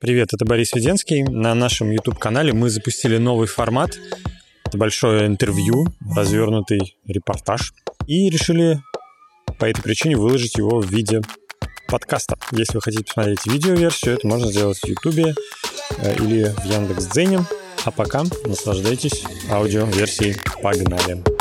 Привет, это Борис Веденский. На нашем YouTube-канале мы запустили новый формат. Это большое интервью, развернутый репортаж. И решили по этой причине выложить его в виде подкаста. Если вы хотите посмотреть видеоверсию, это можно сделать в YouTube э, или в Яндекс.Дзене. А пока наслаждайтесь аудиоверсией. Погнали!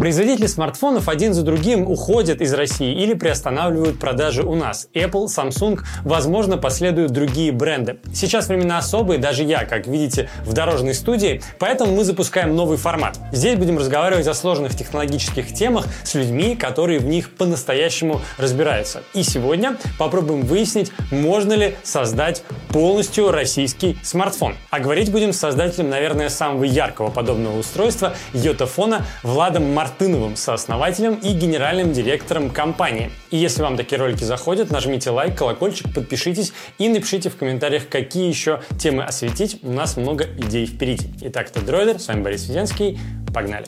Производители смартфонов один за другим уходят из России или приостанавливают продажи у нас. Apple, Samsung, возможно, последуют другие бренды. Сейчас времена особые, даже я, как видите, в дорожной студии, поэтому мы запускаем новый формат. Здесь будем разговаривать о сложных технологических темах с людьми, которые в них по-настоящему разбираются. И сегодня попробуем выяснить, можно ли создать полностью российский смартфон. А говорить будем с создателем, наверное, самого яркого подобного устройства, йотафона Владом Мартиновым Мартыновым, сооснователем и генеральным директором компании. И если вам такие ролики заходят, нажмите лайк, колокольчик, подпишитесь и напишите в комментариях, какие еще темы осветить. У нас много идей впереди. Итак, это Дройдер, с вами Борис Веденский. Погнали!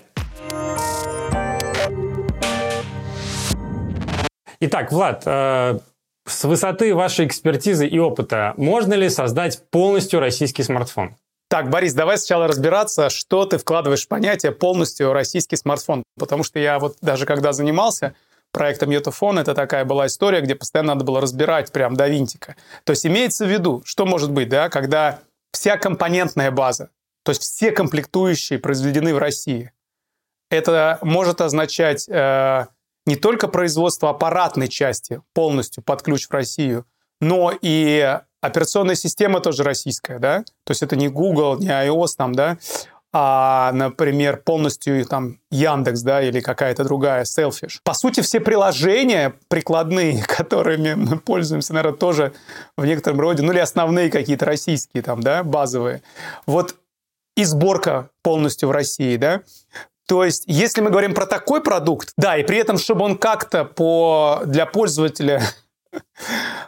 Итак, Влад, э, с высоты вашей экспертизы и опыта можно ли создать полностью российский смартфон? Так, Борис, давай сначала разбираться, что ты вкладываешь в понятие полностью российский смартфон. Потому что я вот даже когда занимался проектом Йотафон, это такая была история, где постоянно надо было разбирать прям до винтика. То есть имеется в виду, что может быть, да, когда вся компонентная база, то есть все комплектующие произведены в России. Это может означать э, не только производство аппаратной части полностью под ключ в Россию, но и Операционная система тоже российская, да? То есть это не Google, не iOS там, да? а, например, полностью там Яндекс, да, или какая-то другая, Selfish. По сути, все приложения прикладные, которыми мы пользуемся, наверное, тоже в некотором роде, ну или основные какие-то российские там, да, базовые. Вот и сборка полностью в России, да. То есть, если мы говорим про такой продукт, да, и при этом, чтобы он как-то по, для пользователя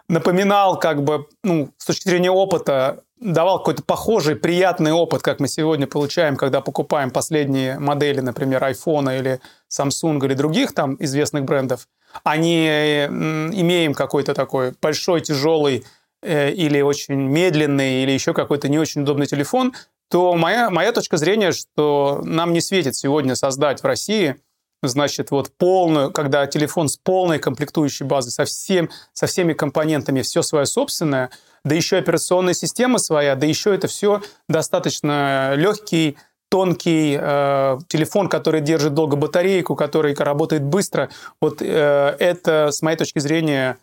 напоминал, как бы, ну, с точки зрения опыта, давал какой-то похожий, приятный опыт, как мы сегодня получаем, когда покупаем последние модели, например, iPhone или Samsung или других там известных брендов, а не имеем какой-то такой большой, тяжелый э, или очень медленный, или еще какой-то не очень удобный телефон, то моя, моя точка зрения, что нам не светит сегодня создать в России – значит, вот полную, когда телефон с полной комплектующей базой, со, всем, со всеми компонентами, все свое собственное, да еще операционная система своя, да еще это все достаточно легкий, тонкий э, телефон, который держит долго батарейку, который работает быстро. Вот э, это, с моей точки зрения,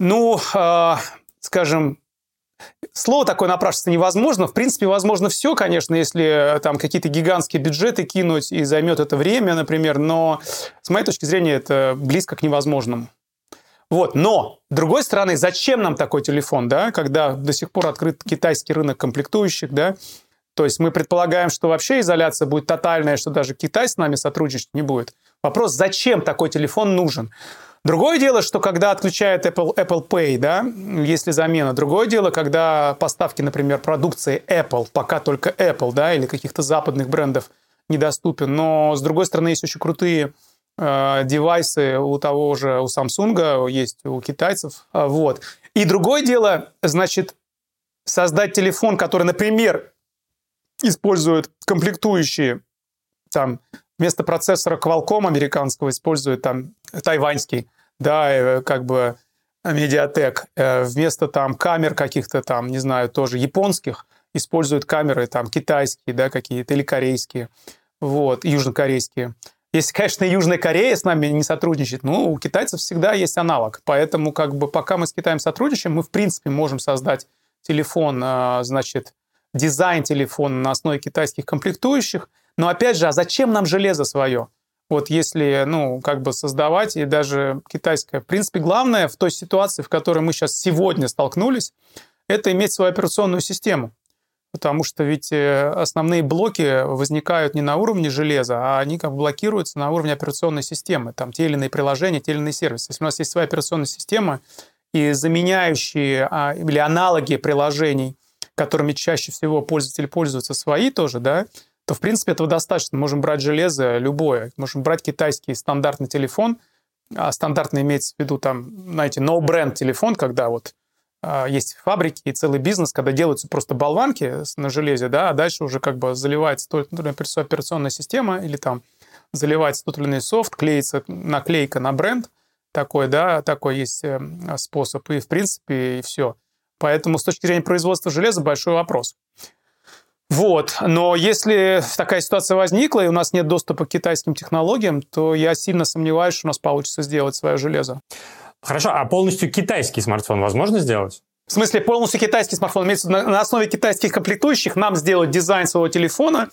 ну, э, скажем, Слово такое напрашивается невозможно. В принципе, возможно все, конечно, если э, там какие-то гигантские бюджеты кинуть и займет это время, например, но с моей точки зрения это близко к невозможному. Вот, но, с другой стороны, зачем нам такой телефон, да, когда до сих пор открыт китайский рынок комплектующих, да, то есть мы предполагаем, что вообще изоляция будет тотальная, что даже Китай с нами сотрудничать не будет. Вопрос, зачем такой телефон нужен? Другое дело, что когда отключают Apple, Apple Pay, да, если замена. Другое дело, когда поставки, например, продукции Apple, пока только Apple, да, или каких-то западных брендов недоступен. Но, с другой стороны, есть очень крутые э, девайсы у того же, у Samsung, есть у китайцев. А, вот. И другое дело, значит, создать телефон, который, например, использует комплектующие там вместо процессора Qualcomm американского используют там тайваньский, да, э, как бы медиатек. Э, вместо там камер каких-то там, не знаю, тоже японских, используют камеры там китайские, да, какие-то или корейские, вот, южнокорейские. Если, конечно, Южная Корея с нами не сотрудничает, ну, у китайцев всегда есть аналог. Поэтому, как бы, пока мы с Китаем сотрудничаем, мы, в принципе, можем создать телефон, э, значит, дизайн телефона на основе китайских комплектующих, но опять же, а зачем нам железо свое? Вот если, ну, как бы создавать, и даже китайское. В принципе, главное в той ситуации, в которой мы сейчас сегодня столкнулись, это иметь свою операционную систему. Потому что ведь э, основные блоки возникают не на уровне железа, а они как бы блокируются на уровне операционной системы. Там те или иные приложения, те или иные сервисы. Если у нас есть своя операционная система и заменяющие а, или аналоги приложений, которыми чаще всего пользователи пользуются свои тоже, да, то, в принципе, этого достаточно. Можем брать железо любое. Можем брать китайский стандартный телефон. А стандартный имеется в виду, там, знаете, no-бренд телефон, когда вот а, есть фабрики и целый бизнес, когда делаются просто болванки на железе, да, а дальше уже как бы заливается то операционная система или там заливается тот или иной софт, клеится наклейка на бренд, такой, да, такой есть э, способ, и в принципе и все. Поэтому с точки зрения производства железа большой вопрос. Вот. Но если такая ситуация возникла, и у нас нет доступа к китайским технологиям, то я сильно сомневаюсь, что у нас получится сделать свое железо. Хорошо, а полностью китайский смартфон возможно сделать? В смысле, полностью китайский смартфон. Имеется на, на основе китайских комплектующих нам сделать дизайн своего телефона.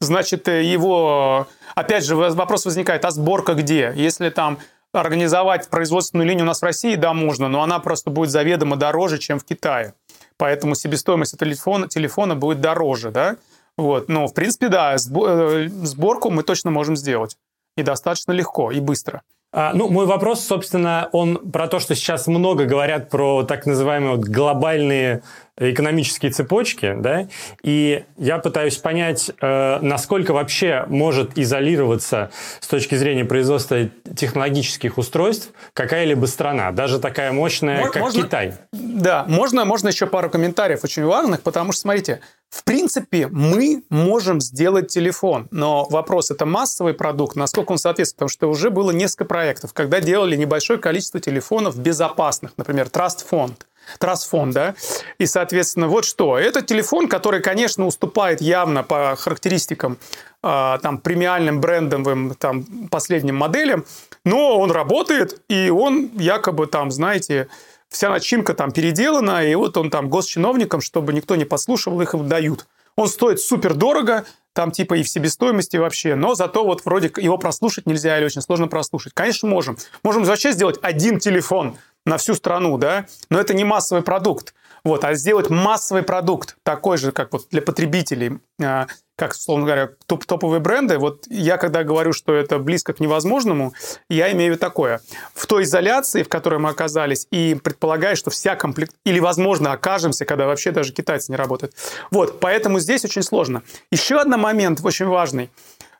Значит, э, его... Опять же, вопрос возникает, а сборка где? Если там организовать производственную линию у нас в России, да, можно, но она просто будет заведомо дороже, чем в Китае. Поэтому себестоимость телефона, телефона будет дороже, да. Вот. Но, в принципе, да, э, сборку мы точно можем сделать. И достаточно легко, и быстро. А, ну, мой вопрос, собственно, он про то, что сейчас много говорят про так называемые вот глобальные экономические цепочки, да, и я пытаюсь понять, э, насколько вообще может изолироваться с точки зрения производства технологических устройств какая-либо страна, даже такая мощная, как можно, Китай. Да, можно, можно еще пару комментариев очень важных, потому что, смотрите, в принципе, мы можем сделать телефон, но вопрос, это массовый продукт, насколько он соответствует, потому что уже было несколько проектов, когда делали небольшое количество телефонов безопасных, например, Trust Fund, Fund, да, и, соответственно, вот что. Это телефон, который, конечно, уступает явно по характеристикам э, там, премиальным брендовым там, последним моделям, но он работает, и он якобы там, знаете, вся начинка там переделана, и вот он там госчиновникам, чтобы никто не послушал, их дают. Он стоит супер дорого, там типа и в себестоимости вообще, но зато вот вроде его прослушать нельзя или очень сложно прослушать. Конечно, можем. Можем вообще сделать один телефон на всю страну, да, но это не массовый продукт. Вот, а сделать массовый продукт, такой же, как вот для потребителей, а, как, условно говоря, топ топовые бренды, вот я когда говорю, что это близко к невозможному, я имею в виду такое. В той изоляции, в которой мы оказались, и предполагаю, что вся комплект... Или, возможно, окажемся, когда вообще даже китайцы не работают. Вот, поэтому здесь очень сложно. Еще один момент очень важный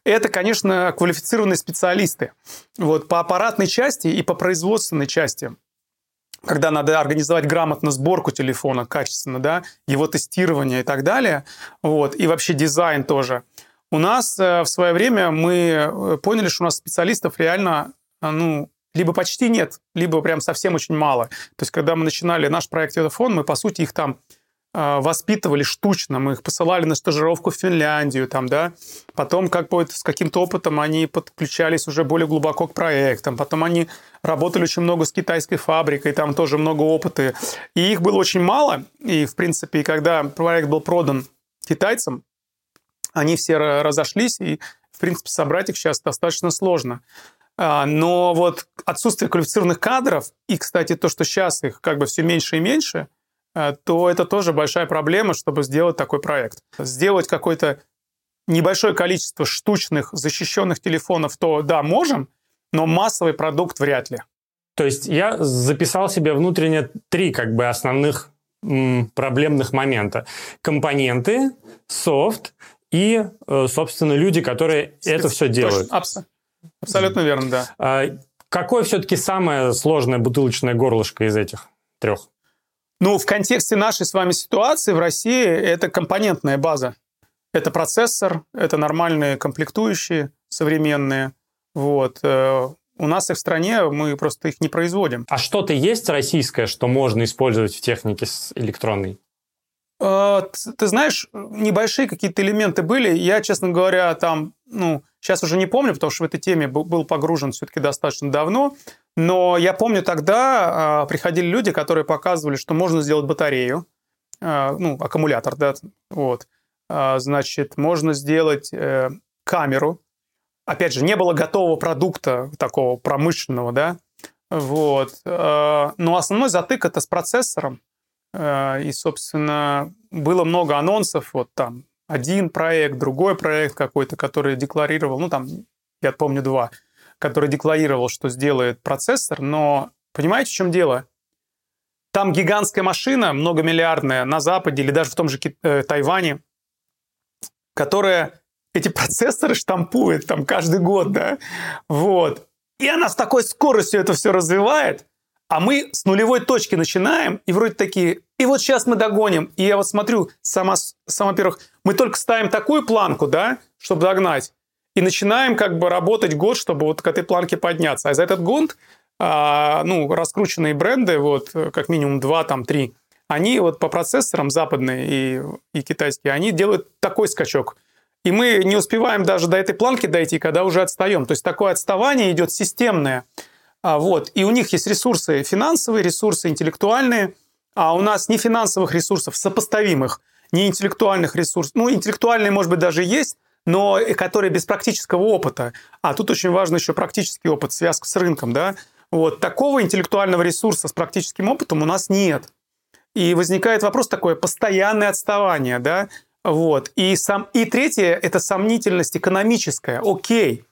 это, конечно, квалифицированные специалисты. Вот, по аппаратной части и по производственной части когда надо организовать грамотно сборку телефона качественно, да, его тестирование и так далее, вот, и вообще дизайн тоже. У нас э, в свое время мы э, поняли, что у нас специалистов реально, э, ну, либо почти нет, либо прям совсем очень мало. То есть, когда мы начинали наш проект «Телефон», мы, по сути, их там воспитывали штучно, мы их посылали на стажировку в Финляндию, там, да, потом как бы с каким-то опытом они подключались уже более глубоко к проектам, потом они работали очень много с китайской фабрикой, там тоже много опыта, и их было очень мало, и, в принципе, когда проект был продан китайцам, они все разошлись, и, в принципе, собрать их сейчас достаточно сложно. А, но вот отсутствие квалифицированных кадров, и, кстати, то, что сейчас их как бы все меньше и меньше – то это тоже большая проблема, чтобы сделать такой проект. Сделать какое-то небольшое количество штучных защищенных телефонов, то да, можем, но массовый продукт вряд ли. То есть я записал себе внутренне три как бы основных м, проблемных момента. Компоненты, софт и, э, собственно, люди, которые Спец... это все делают. Точно, абсолютно верно, да. А, какое все-таки самое сложное бутылочное горлышко из этих трех? Ну, в контексте нашей с вами ситуации в России это компонентная база. Это процессор, это нормальные комплектующие современные. Вот. Э, у нас их в стране, мы просто их не производим. А что-то есть российское, что можно использовать в технике электронной? Э, ты знаешь, небольшие какие-то элементы были. Я, честно говоря, там, ну, сейчас уже не помню, потому что в этой теме был погружен все-таки достаточно давно. Но я помню, тогда э, приходили люди, которые показывали, что можно сделать батарею, э, ну, аккумулятор, да, вот. Э, значит, можно сделать э, камеру. Опять же, не было готового продукта такого промышленного, да, вот. Но основной затык это с процессором. И, собственно, было много анонсов, вот там один проект, другой проект какой-то, который декларировал, ну, там, я помню, два – который декларировал, что сделает процессор, но понимаете, в чем дело? Там гигантская машина, многомиллиардная, на Западе или даже в том же э, Тайване, которая эти процессоры штампует там каждый год, да, вот. И она с такой скоростью это все развивает, А мы с нулевой точки начинаем, и вроде такие, и вот сейчас мы догоним. И я вот смотрю, сама, сама во-первых, мы только ставим такую планку, да, чтобы догнать, и начинаем как бы работать год, чтобы вот к этой планке подняться. А за этот год, а, ну, раскрученные бренды, вот, как минимум два, там, три, они вот по процессорам западные и, и китайские, они делают такой скачок. И мы не успеваем даже до этой планки дойти, когда уже отстаем. То есть такое отставание идет системное. А, вот. И у них есть ресурсы финансовые, ресурсы интеллектуальные, а у нас не финансовых ресурсов сопоставимых, не интеллектуальных ресурсов. Ну, интеллектуальные, может быть, даже есть, но которые без практического опыта. А тут очень важно еще практический опыт, связка с рынком. Да? Вот. Такого интеллектуального ресурса с практическим опытом у нас нет. И возникает вопрос такое, постоянное отставание, да, вот. И, сам, и третье – это сомнительность экономическая. Окей,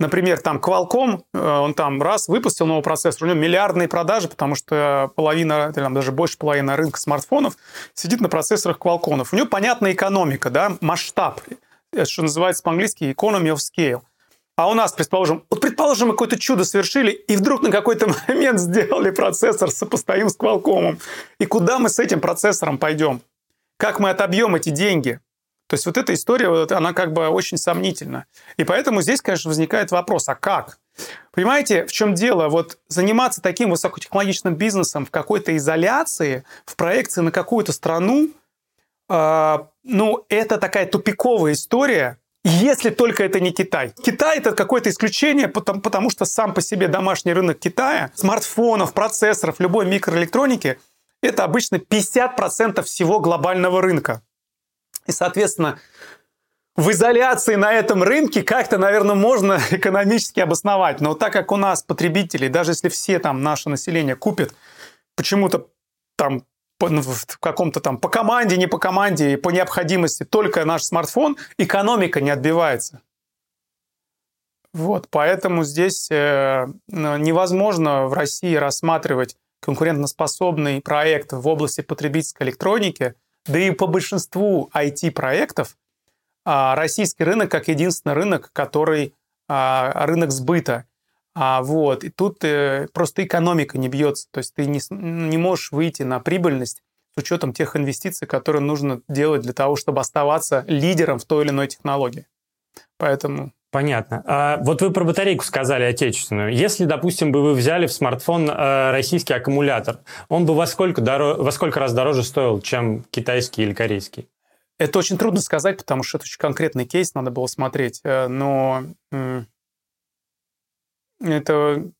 Например, там Qualcomm, э, он там раз выпустил новый процессор, у него миллиардные продажи, потому что половина, там даже больше половины рынка смартфонов сидит на процессорах Qualcomm. У него понятная экономика, да, масштаб, что называется по-английски economy of scale. А у нас, предположим, вот предположим, мы какое-то чудо совершили, и вдруг на какой-то момент сделали процессор сопоставим с Qualcomm. И куда мы с этим процессором пойдем? Как мы отобьем эти деньги? То есть вот эта история, вот, она как бы очень сомнительна. И поэтому здесь, конечно, возникает вопрос, а как? Понимаете, в чем дело? Вот заниматься таким высокотехнологичным бизнесом в какой-то изоляции, в проекции на какую-то страну, э, ну, это такая тупиковая история, если только это не Китай. Китай это какое-то исключение, потому, потому что сам по себе домашний рынок Китая, смартфонов, процессоров, любой микроэлектроники, это обычно 50% всего глобального рынка. И, соответственно, в изоляции на этом рынке как-то, наверное, можно экономически обосновать. Но так как у нас потребители, даже если все там наше население купит почему-то там в каком-то там по команде, не по команде, по необходимости только наш смартфон, экономика не отбивается. Вот, поэтому здесь э, невозможно в России рассматривать конкурентоспособный проект в области потребительской электроники, да и по большинству IT-проектов а, российский рынок как единственный рынок, который а, рынок сбыта. А, вот. И тут э, просто экономика не бьется. То есть ты не, не можешь выйти на прибыльность с учетом тех инвестиций, которые нужно делать для того, чтобы оставаться лидером в той или иной технологии. Поэтому Понятно. А вот вы про батарейку сказали отечественную. Если, допустим, бы вы взяли в смартфон э, российский аккумулятор, он бы во сколько, доро... во сколько раз дороже стоил, чем китайский или корейский? Это очень трудно сказать, потому что это очень конкретный кейс, надо было смотреть. Э, но это,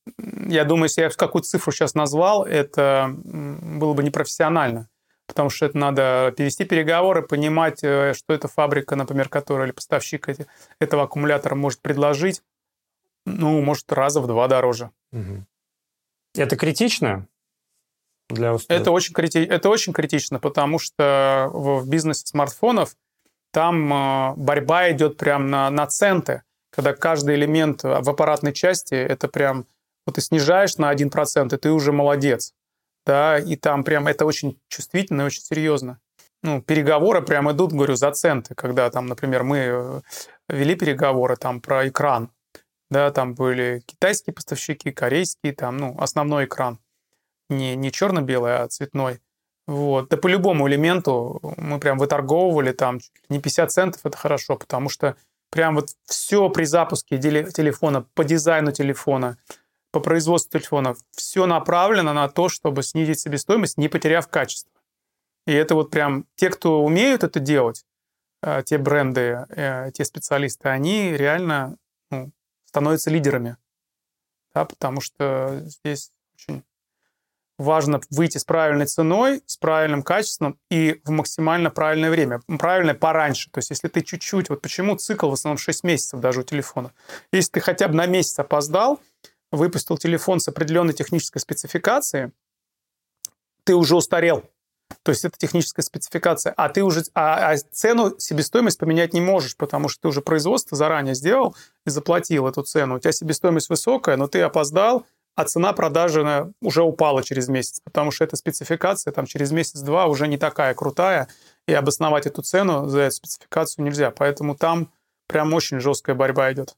я думаю, если я какую цифру сейчас назвал, это было бы непрофессионально потому что это надо перевести переговоры, понимать, э, что эта фабрика, например, которая или поставщик этого аккумулятора может предложить, ну, может, раза в два дороже. Угу. Это критично? Для это, очень крити... это очень критично, потому что в бизнесе смартфонов там э, борьба идет прям на, на центы, когда каждый элемент в аппаратной части, это прям, вот ты снижаешь на 1%, и ты уже молодец да, и там прям это очень чувствительно и очень серьезно. Ну, переговоры прям идут, говорю, за центы, когда там, например, мы э, вели переговоры там про экран, да, там были китайские поставщики, корейские, там, ну, основной экран, не, не черно-белый, а цветной. Вот. Да по любому элементу мы прям выторговывали там не 50 центов, это хорошо, потому что прям вот все при запуске телефона, по дизайну телефона, по производству телефонов, все направлено на то, чтобы снизить себестоимость, не потеряв качество. И это вот прям те, кто умеют это делать, э, те бренды, э, те специалисты, они реально ну, становятся лидерами. Да, потому что здесь очень важно выйти с правильной ценой, с правильным качеством и в максимально правильное время. Правильное пораньше. То есть если ты чуть-чуть... Вот почему цикл в основном 6 месяцев даже у телефона. Если ты хотя бы на месяц опоздал, выпустил телефон с определенной технической спецификацией, ты уже устарел. То есть это техническая спецификация, а ты уже а, а цену, себестоимость поменять не можешь, потому что ты уже производство заранее сделал и заплатил эту цену. У тебя себестоимость высокая, но ты опоздал, а цена продажи уже упала через месяц, потому что эта спецификация там через месяц-два уже не такая крутая, и обосновать эту цену за эту спецификацию нельзя. Поэтому там прям очень жесткая борьба идет.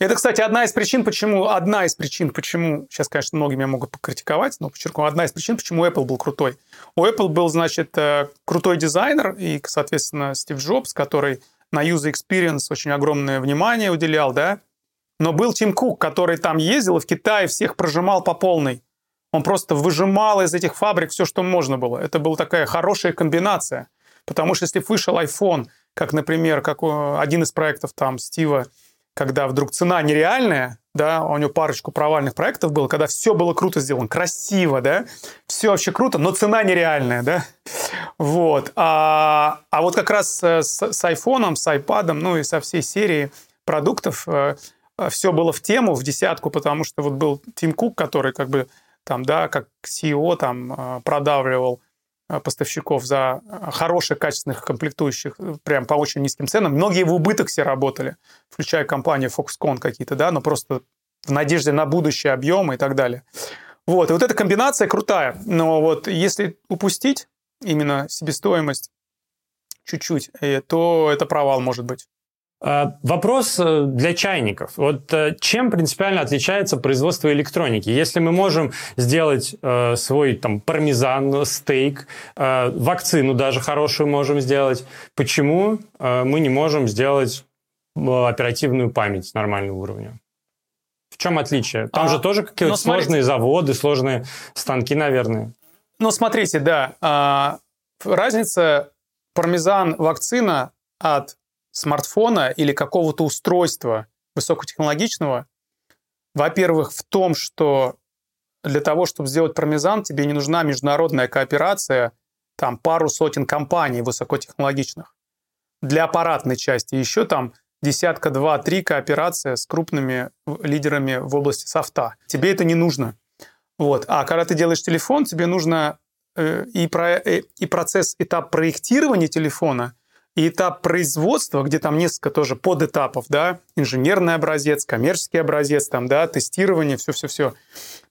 Это, кстати, одна из причин, почему, одна из причин, почему, сейчас, конечно, многие меня могут покритиковать, но подчеркну, одна из причин, почему Apple был крутой. У Apple был, значит, э, крутой дизайнер и, соответственно, Стив Джобс, который на user experience очень огромное внимание уделял, да, но был Тим Кук, который там ездил и в Китае всех прожимал по полной. Он просто выжимал из этих фабрик все, что можно было. Это была такая хорошая комбинация. Потому что если вышел iPhone, как, например, как один из проектов там Стива, когда вдруг цена нереальная, да, у него парочку провальных проектов было, когда все было круто сделано, красиво, да, все вообще круто, но цена нереальная, да, вот. А, а вот как раз с, с айфоном, с айпадом, ну и со всей серией продуктов э, все было в тему, в десятку, потому что вот был Тим Кук, который как бы там, да, как CEO там э, продавливал Э, поставщиков за э, хороших, качественных комплектующих э, прям по очень низким ценам. Многие в убыток все работали, включая компанию Foxconn какие-то, да, но просто в надежде на будущие объемы и так далее. Вот, и вот эта комбинация крутая. Но вот если упустить именно себестоимость чуть-чуть, то это провал может быть. А, вопрос э, для чайников. Вот э, чем принципиально отличается производство электроники? Если мы можем сделать э, свой там пармезан, стейк, э, вакцину даже хорошую можем сделать, почему э, мы не можем сделать э, оперативную память нормального уровня? В чем отличие? Там а, же тоже какие-то ну, сложные заводы, сложные станки, наверное. Ну, смотрите, да. А, разница пармезан вакцина от смартфона или какого-то устройства высокотехнологичного, во-первых, в том, что для того, чтобы сделать пармезан, тебе не нужна международная кооперация, там пару сотен компаний высокотехнологичных. Для аппаратной части еще там десятка, два, три кооперация с крупными лидерами в области софта. Тебе это не нужно. Вот. А когда ты делаешь телефон, тебе нужно э, и, про, э, и процесс, этап проектирования телефона – и этап производства, где там несколько тоже подэтапов, да, инженерный образец, коммерческий образец, там, да, тестирование, все-все-все.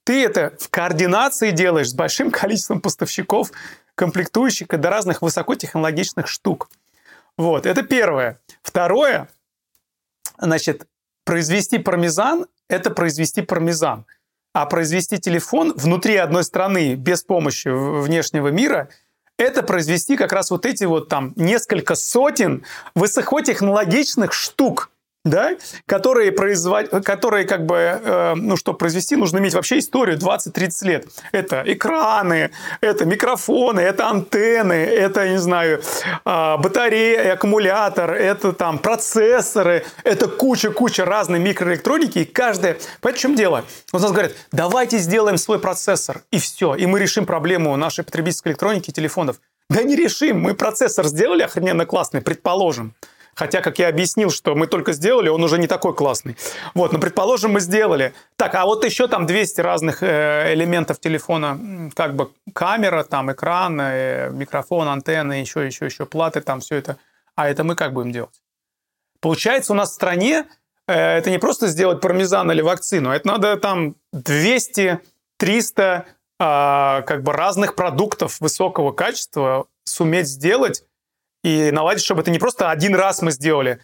Ты это в координации делаешь с большим количеством поставщиков, комплектующих до разных высокотехнологичных штук. Вот, это первое. Второе, значит, произвести пармезан – это произвести пармезан. А произвести телефон внутри одной страны без помощи внешнего мира – это произвести как раз вот эти вот там несколько сотен высокотехнологичных штук, да, которые, производ... которые как бы, э, ну, чтобы произвести, нужно иметь вообще историю 20-30 лет. Это экраны, это микрофоны, это антенны, это, не знаю, э, батареи, аккумулятор, это там процессоры, это куча-куча разной микроэлектроники, и каждая... Понимаете, в чем дело? Вот нас говорят, давайте сделаем свой процессор, и все, и мы решим проблему нашей потребительской электроники и телефонов. Да не решим, мы процессор сделали охрененно классный, предположим. Хотя, как я объяснил, что мы только сделали, он уже не такой классный. Вот, но предположим, мы сделали. Так, а вот еще там 200 разных э, элементов телефона, как бы камера, там экран, э, микрофон, антенны, еще, еще, еще платы, там все это. А это мы как будем делать? Получается, у нас в стране э, это не просто сделать пармезан или вакцину, это надо там 200, 300 а, как бы разных продуктов высокого качества суметь сделать, и наладить, чтобы это не просто один раз мы сделали,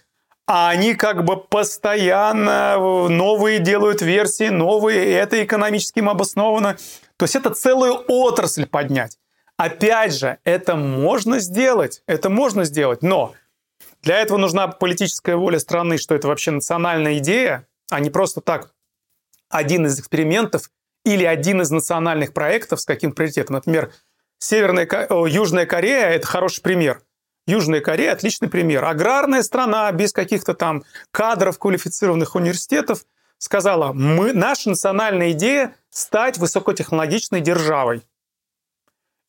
а они как бы постоянно новые делают версии, новые, и это экономически им обосновано. То есть это целую отрасль поднять. Опять же, это можно сделать, это можно сделать, но для этого нужна политическая воля страны, что это вообще национальная идея, а не просто так один из экспериментов или один из национальных проектов с каким приоритетом. Например, Северная, Южная Корея – это хороший пример – Южная Корея – отличный пример. Аграрная страна, без каких-то там кадров квалифицированных университетов, сказала, мы, наша национальная идея – стать высокотехнологичной державой.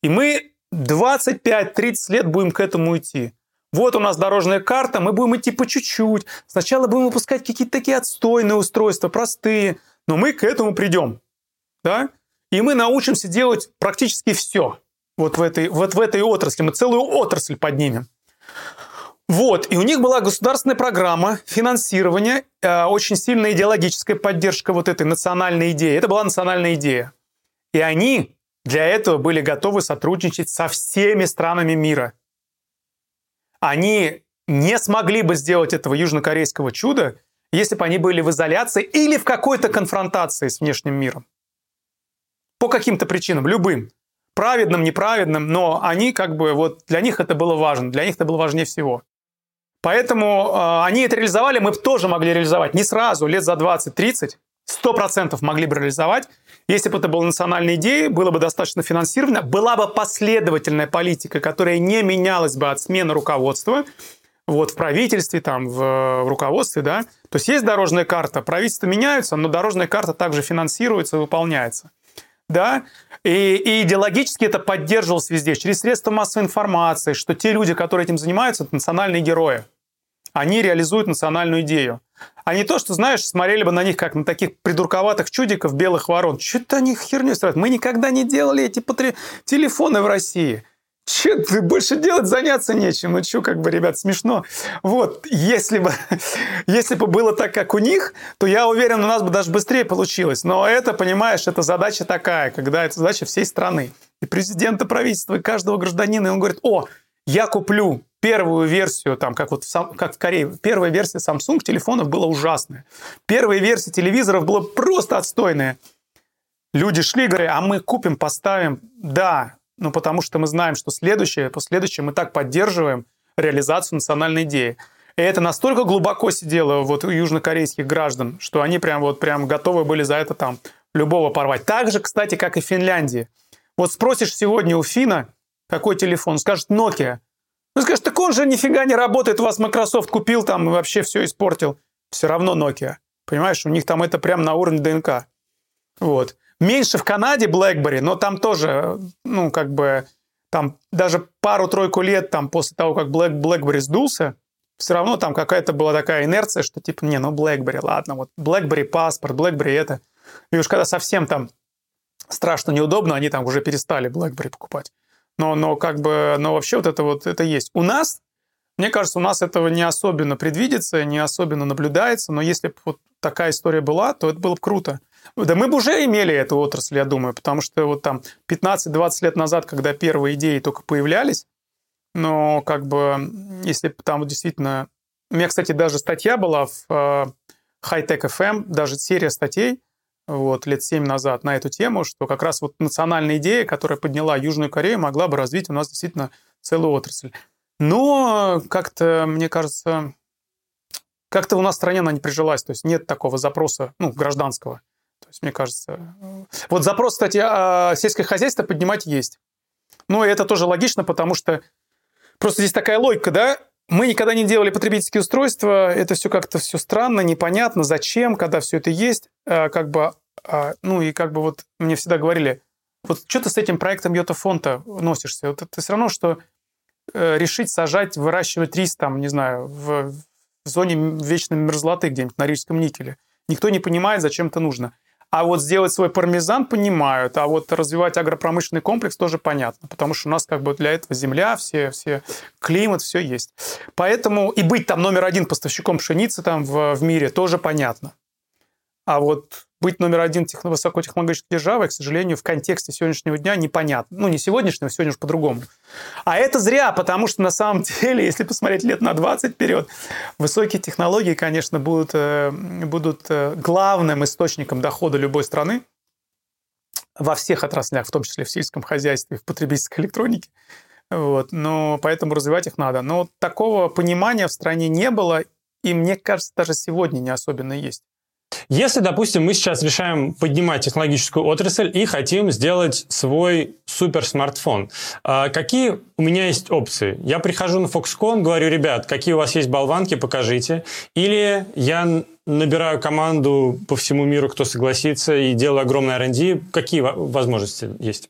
И мы 25-30 лет будем к этому идти. Вот у нас дорожная карта, мы будем идти по чуть-чуть. Сначала будем выпускать какие-то такие отстойные устройства, простые, но мы к этому придем. Да? И мы научимся делать практически все вот в этой, вот в этой отрасли. Мы целую отрасль поднимем. Вот, и у них была государственная программа финансирования, э, очень сильная идеологическая поддержка вот этой национальной идеи. Это была национальная идея. И они для этого были готовы сотрудничать со всеми странами мира. Они не смогли бы сделать этого южнокорейского чуда, если бы они были в изоляции или в какой-то конфронтации с внешним миром. По каким-то причинам, любым. Праведным, неправедным, но они как бы, вот для них это было важно, для них это было важнее всего. Поэтому э, они это реализовали, мы тоже могли реализовать. Не сразу, лет за 20-30, 100% могли бы реализовать. Если бы это была национальная идея, было бы достаточно финансировано, была бы последовательная политика, которая не менялась бы от смены руководства, вот в правительстве, там, в, в руководстве, да. То есть есть дорожная карта, правительства меняются, но дорожная карта также финансируется и выполняется. Да, и, и идеологически это поддерживалось везде, через средства массовой информации, что те люди, которые этим занимаются, это национальные герои. Они реализуют национальную идею. А не то, что, знаешь, смотрели бы на них как на таких придурковатых чудиков, белых ворон. Что-то они херню строят. Мы никогда не делали эти потри... телефоны в России. Че, ты больше делать заняться нечем. Ну что, как бы, ребят, смешно. Вот, если бы, если бы было так, как у них, то я уверен, у нас бы даже быстрее получилось. Но это, понимаешь, это задача такая, когда это задача всей страны. И президента, правительства, и каждого гражданина, и он говорит, о, я куплю первую версию, там, как вот в, как в Корее, первая версия Samsung телефонов была ужасная. Первая версия телевизоров была просто отстойная. Люди шли, говорят, а мы купим, поставим. Да, ну потому что мы знаем, что следующее, по следующее мы так поддерживаем реализацию национальной идеи. И это настолько глубоко сидело вот у южнокорейских граждан, что они прям вот прям готовы были за это там любого порвать. Так же, кстати, как и в Финляндии. Вот спросишь сегодня у Фина, какой телефон, скажет Nokia. Ну, скажешь, так он же нифига не работает, у вас Microsoft купил там и вообще все испортил. Все равно Nokia. Понимаешь, у них там это прям на уровне ДНК. Вот. Меньше в Канаде BlackBerry, но там тоже, ну, как бы, там даже пару-тройку лет там после того, как Black, BlackBerry сдулся, все равно там какая-то была такая инерция, что типа, не, ну, BlackBerry, ладно, вот BlackBerry паспорт, BlackBerry это. И уж когда совсем там страшно неудобно, они там уже перестали BlackBerry покупать. Но, но как бы, но вообще вот это вот, это есть. У нас, мне кажется, у нас этого не особенно предвидится, не особенно наблюдается, но если бы вот такая история была, то это было бы круто. Да мы бы уже имели эту отрасль, я думаю, потому что вот там 15-20 лет назад, когда первые идеи только появлялись, но как бы, если там действительно... У меня, кстати, даже статья была в э, High Tech FM, даже серия статей, вот, лет 7 назад на эту тему, что как раз вот национальная идея, которая подняла Южную Корею, могла бы развить у нас действительно целую отрасль. Но как-то, мне кажется, как-то у нас в стране она не прижилась, то есть нет такого запроса, ну, гражданского. То есть, мне кажется... Вот запрос, кстати, сельское хозяйство поднимать есть. Ну, и это тоже логично, потому что просто здесь такая логика, да? Мы никогда не делали потребительские устройства, это все как-то все странно, непонятно, зачем, когда все это есть, а, как бы, а, ну и как бы вот мне всегда говорили, вот что ты с этим проектом Йота Фонта носишься? Вот это все равно, что э, решить сажать, выращивать рис там, не знаю, в, в зоне вечной мерзлоты где-нибудь на Рижском никеле. Никто не понимает, зачем это нужно. А вот сделать свой пармезан понимают, а вот развивать агропромышленный комплекс тоже понятно, потому что у нас как бы для этого земля, все, все климат, все есть. Поэтому и быть там номер один поставщиком пшеницы там в, в мире тоже понятно. А вот быть номер один техно- высокотехнологической державой, к сожалению, в контексте сегодняшнего дня непонятно. Ну, не сегодняшнего, сегодня уж по-другому. А это зря, потому что на самом деле, если посмотреть лет на 20 вперед, высокие технологии, конечно, будут, э, будут э, главным источником дохода любой страны во всех отраслях, в том числе в сельском хозяйстве, в потребительской электронике. Вот. Но поэтому развивать их надо. Но такого понимания в стране не было, и мне кажется, даже сегодня не особенно есть. Если, допустим, мы сейчас решаем поднимать технологическую отрасль и хотим сделать свой супер-смартфон, а какие у меня есть опции? Я прихожу на Foxconn, говорю, ребят, какие у вас есть болванки, покажите. Или я набираю команду по всему миру, кто согласится, и делаю огромное R&D. Какие возможности есть?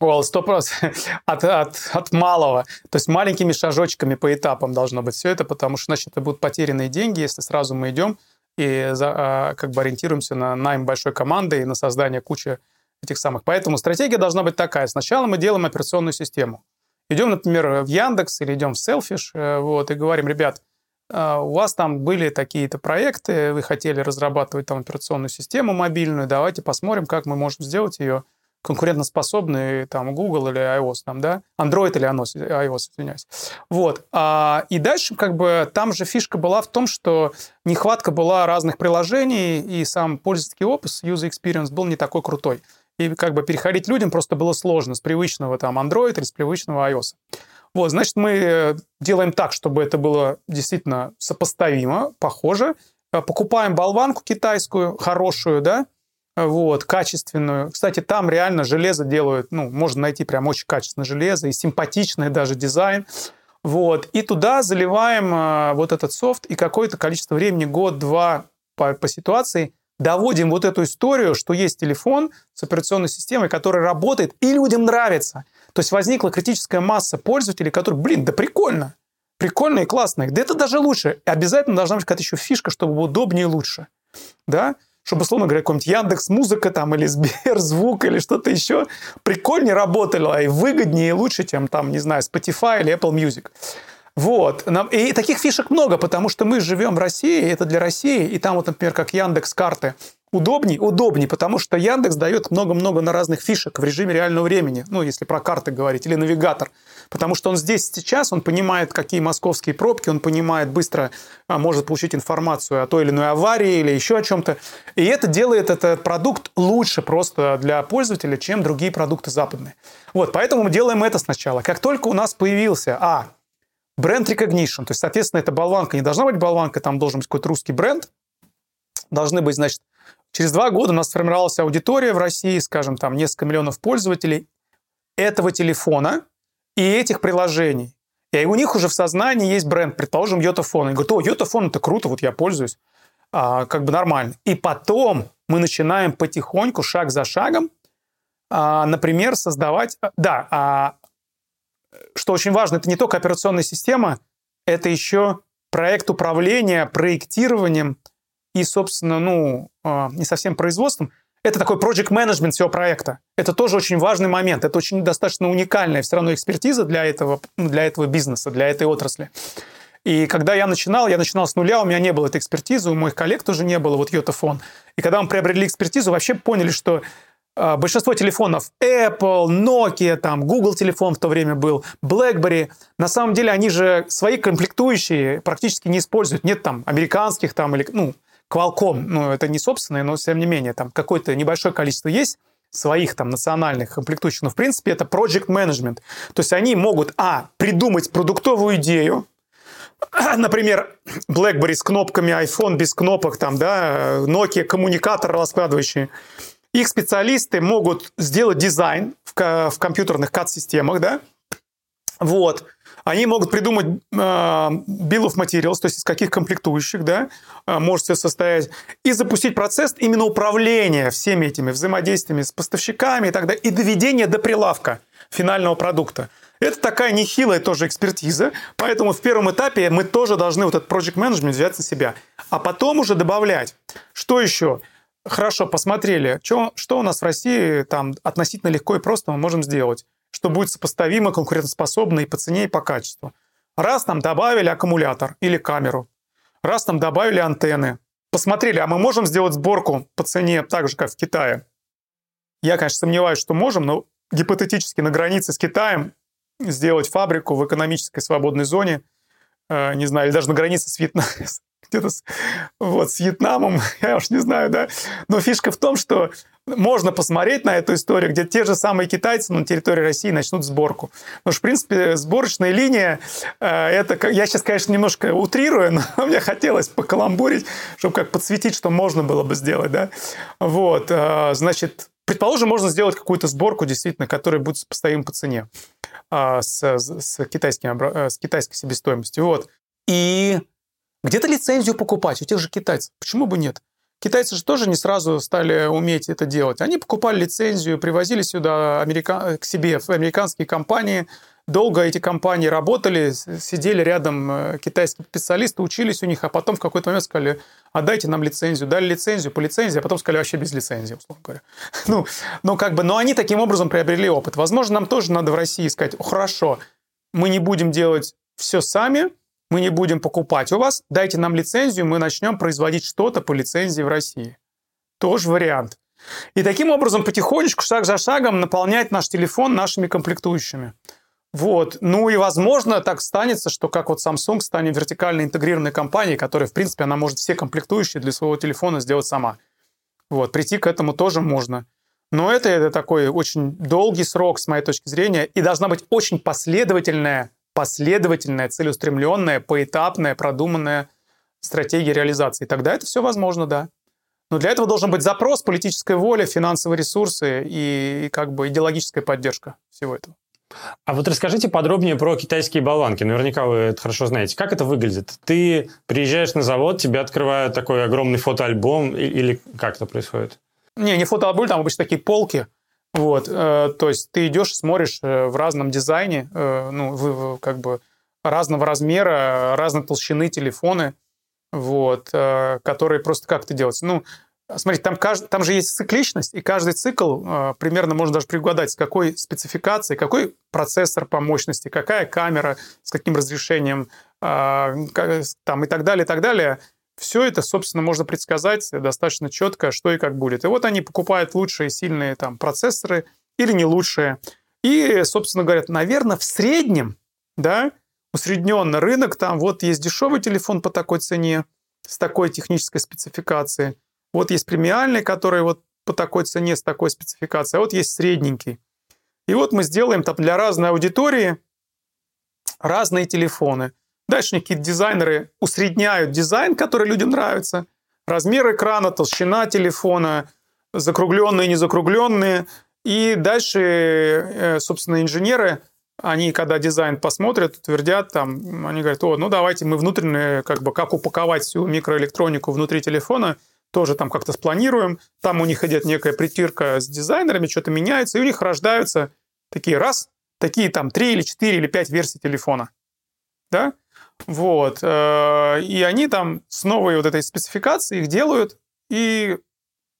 Well, сто от, от, от малого. То есть маленькими шажочками по этапам должно быть все это, потому что, значит, это будут потерянные деньги, если сразу мы идем и за, а, как бы ориентируемся на найм большой команды и на создание кучи этих самых. Поэтому стратегия должна быть такая. Сначала мы делаем операционную систему. Идем, например, в Яндекс или идем в Selfish, э, вот, и говорим, ребят, а, у вас там были такие-то проекты, вы хотели разрабатывать там операционную систему мобильную, давайте посмотрим, как мы можем сделать ее конкурентоспособный там Google или iOS, там, да, Android или iOS, iOS, извиняюсь. Вот. А, и дальше как бы там же фишка была в том, что нехватка была разных приложений, и сам пользовательский опыт, user experience был не такой крутой. И как бы переходить людям просто было сложно с привычного там Android или с привычного iOS. Вот, значит, мы делаем так, чтобы это было действительно сопоставимо, похоже. Покупаем болванку китайскую, хорошую, да, вот, качественную. Кстати, там реально железо делают, ну, можно найти прям очень качественное железо и симпатичный даже дизайн. Вот, и туда заливаем э, вот этот софт и какое-то количество времени, год-два по, по ситуации, доводим вот эту историю, что есть телефон с операционной системой, который работает, и людям нравится. То есть возникла критическая масса пользователей, которые, блин, да прикольно, прикольно и классно. Да это даже лучше. И обязательно должна быть какая-то еще фишка, чтобы было удобнее и лучше. Да? Чтобы, условно говоря, какой-нибудь Яндекс Музыка там или Сбер Звук или что-то еще прикольнее работало и выгоднее и лучше, чем там, не знаю, Spotify или Apple Music. Вот. И таких фишек много, потому что мы живем в России, это для России, и там вот, например, как Яндекс карты Удобней? Удобней, потому что Яндекс дает много-много на разных фишек в режиме реального времени, ну, если про карты говорить, или навигатор. Потому что он здесь сейчас, он понимает, какие московские пробки, он понимает быстро, а, может получить информацию о той или иной аварии или еще о чем-то. И это делает этот продукт лучше просто для пользователя, чем другие продукты западные. Вот, поэтому мы делаем это сначала. Как только у нас появился, а, бренд recognition, то есть, соответственно, эта болванка не должна быть болванка, там должен быть какой-то русский бренд, должны быть, значит, Через два года у нас сформировалась аудитория в России, скажем, там несколько миллионов пользователей этого телефона и этих приложений. И у них уже в сознании есть бренд, предположим, Йотафон. Они говорят, о, Йотафон это круто, вот я пользуюсь, а, как бы нормально. И потом мы начинаем потихоньку, шаг за шагом, а, например, создавать... А, да, а, что очень важно, это не только операционная система, это еще проект управления, проектированием и, собственно, ну, а, не совсем производством, это такой project management всего проекта. Это тоже очень важный момент. Это очень достаточно уникальная все равно экспертиза для этого, для этого бизнеса, для этой отрасли. И когда я начинал, я начинал с нуля, у меня не было этой экспертизы, у моих коллег тоже не было, вот Йотафон. И когда мы приобрели экспертизу, вообще поняли, что э, большинство телефонов Apple, Nokia, там, Google телефон в то время был, BlackBerry, на самом деле они же свои комплектующие практически не используют. Нет там американских там или, ну, Qualcomm, ну, это не собственное, но тем не менее, там какое-то небольшое количество есть своих там национальных комплектующих, но в принципе это project management. То есть они могут, а, придумать продуктовую идею, например, BlackBerry с кнопками, iPhone без кнопок, там, да, Nokia коммуникатор раскладывающий. Их специалисты могут сделать дизайн в, в компьютерных CAD-системах, да, вот, они могут придумать э, bill of materials, то есть из каких комплектующих да, э, может все состоять, и запустить процесс именно управления всеми этими взаимодействиями с поставщиками и так далее, и доведения до прилавка финального продукта. Это такая нехилая тоже экспертиза, поэтому в первом этапе мы тоже должны вот этот project management взять на себя, а потом уже добавлять. Что еще? Хорошо, посмотрели, что, что у нас в России там относительно легко и просто мы можем сделать что будет сопоставимо, конкурентоспособно и по цене, и по качеству. Раз там добавили аккумулятор или камеру, раз там добавили антенны, посмотрели, а мы можем сделать сборку по цене так же, как в Китае? Я, конечно, сомневаюсь, что можем, но гипотетически на границе с Китаем сделать фабрику в экономической свободной зоне, э, не знаю, или даже на границе с, Вьетнамом, где-то с, вот, с Вьетнамом, я уж не знаю, да. Но фишка в том, что можно посмотреть на эту историю, где те же самые китайцы на территории России начнут сборку. Потому что, в принципе, сборочная линия, э, это, я сейчас, конечно, немножко утрирую, но мне хотелось покаламбурить, чтобы как подсветить, что можно было бы сделать, да. Вот, э, значит, предположим, можно сделать какую-то сборку, действительно, которая будет сопоставима по цене э, с, с, китайским, с китайской себестоимостью. Вот. И где-то лицензию покупать у тех же китайцев. Почему бы нет? Китайцы же тоже не сразу стали уметь это делать. Они покупали лицензию, привозили сюда америка... к себе в американские компании. Долго эти компании работали, сидели рядом э, китайские специалисты, учились у них, а потом в какой-то момент сказали, отдайте нам лицензию. Дали лицензию по лицензии, а потом сказали вообще без лицензии, условно говоря. Ну, ну, как бы, но они таким образом приобрели опыт. Возможно, нам тоже надо в России сказать, хорошо, мы не будем делать все сами, мы не будем покупать у вас, дайте нам лицензию, мы начнем производить что-то по лицензии в России. Тоже вариант. И таким образом потихонечку, шаг за шагом наполнять наш телефон нашими комплектующими. Вот. Ну и, возможно, так станется, что как вот Samsung станет вертикально интегрированной компанией, которая, в принципе, она может все комплектующие для своего телефона сделать сама. Вот. Прийти к этому тоже можно. Но это, это такой очень долгий срок, с моей точки зрения, и должна быть очень последовательная, последовательная, целеустремленная, поэтапная, продуманная стратегия реализации. И тогда это все возможно, да. Но для этого должен быть запрос, политическая воля, финансовые ресурсы и, и как бы идеологическая поддержка всего этого. А вот расскажите подробнее про китайские болванки. Наверняка вы это хорошо знаете. Как это выглядит? Ты приезжаешь на завод, тебе открывают такой огромный фотоальбом или как это происходит? Не, не фотоальбом, там обычно такие полки. Вот, э, то есть ты идешь, смотришь э, в разном дизайне, э, ну, как бы разного размера, разной толщины телефоны, вот, которые просто как это делать? Ну, Смотрите, там, кажд... там же есть цикличность, и каждый цикл примерно можно даже предугадать, с какой спецификацией, какой процессор по мощности, какая камера, с каким разрешением, там, и так далее, и так далее. Все это, собственно, можно предсказать достаточно четко, что и как будет. И вот они покупают лучшие, сильные там процессоры или не лучшие. И, собственно, говорят, наверное, в среднем, да, усредненно рынок, там вот есть дешевый телефон по такой цене, с такой технической спецификацией, вот есть премиальный, который вот по такой цене, с такой спецификацией, а вот есть средненький. И вот мы сделаем там для разной аудитории разные телефоны. Дальше какие-то дизайнеры усредняют дизайн, который людям нравится, размер экрана, толщина телефона, закругленные, незакругленные. И дальше, э, собственно, инженеры, они, когда дизайн посмотрят, утвердят, там, они говорят, о, ну давайте мы внутренне, как бы, как упаковать всю микроэлектронику внутри телефона – тоже там как-то спланируем. Там у них идет некая притирка с дизайнерами, что-то меняется, и у них рождаются такие раз, такие там три или четыре или пять версий телефона. Да? Вот. Э, и они там с новой вот этой спецификацией их делают, и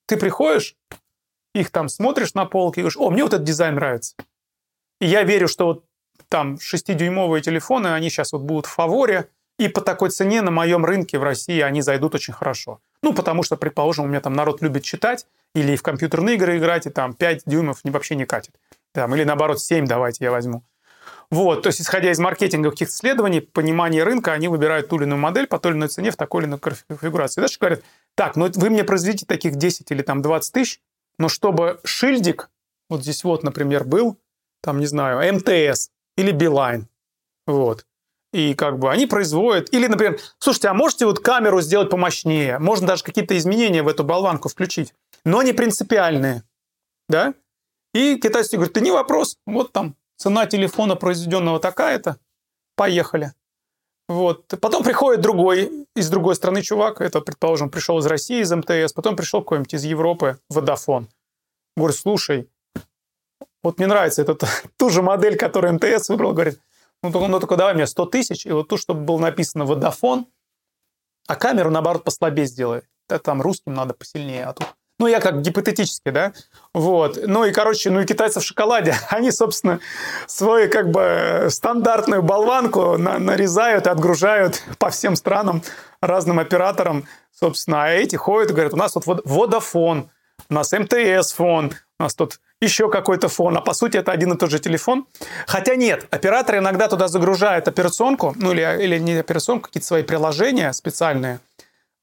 ты приходишь, их там смотришь на полке и говоришь, о, мне вот этот дизайн нравится. И я верю, что вот там 6-дюймовые телефоны, они сейчас вот будут в фаворе, и по такой цене на моем рынке в России они зайдут очень хорошо. Ну, потому что, предположим, у меня там народ любит читать или в компьютерные игры играть, и там 5 дюймов вообще не катит. Там, или наоборот 7 давайте я возьму. Вот, то есть, исходя из маркетинговых каких-то исследований, понимания рынка, они выбирают ту или иную модель по той или иной цене в такой или иной конфигурации. И дальше говорят, так, ну вы мне произведите таких 10 или там 20 тысяч, но чтобы шильдик, вот здесь вот, например, был, там, не знаю, МТС или Билайн, вот, и как бы они производят. Или, например, слушайте, а можете вот камеру сделать помощнее? Можно даже какие-то изменения в эту болванку включить, но не принципиальные. Да? И китайцы говорят, да не вопрос, вот там цена телефона произведенного такая-то, поехали. Вот. Потом приходит другой, из другой страны чувак, это, предположим, пришел из России, из МТС, потом пришел какой-нибудь из Европы, Водофон. Говорит, слушай, вот мне нравится этот, ту же модель, которую МТС выбрал, говорит, ну, только, ну, только давай мне 100 тысяч, и вот тут, чтобы было написано «Водофон», а камеру, наоборот, послабее сделай. Да, там русским надо посильнее, а тут... Ну, я как гипотетически, да? Вот. Ну и, короче, ну и китайцы в шоколаде, они, собственно, свою как бы стандартную болванку на нарезают и отгружают по всем странам, разным операторам, собственно. А эти ходят и говорят, у нас вот Водофон, у нас МТС-фон, у нас тут еще какой-то фон, а по сути это один и тот же телефон. Хотя нет, операторы иногда туда загружают операционку, ну или, или не операционку, какие-то свои приложения специальные.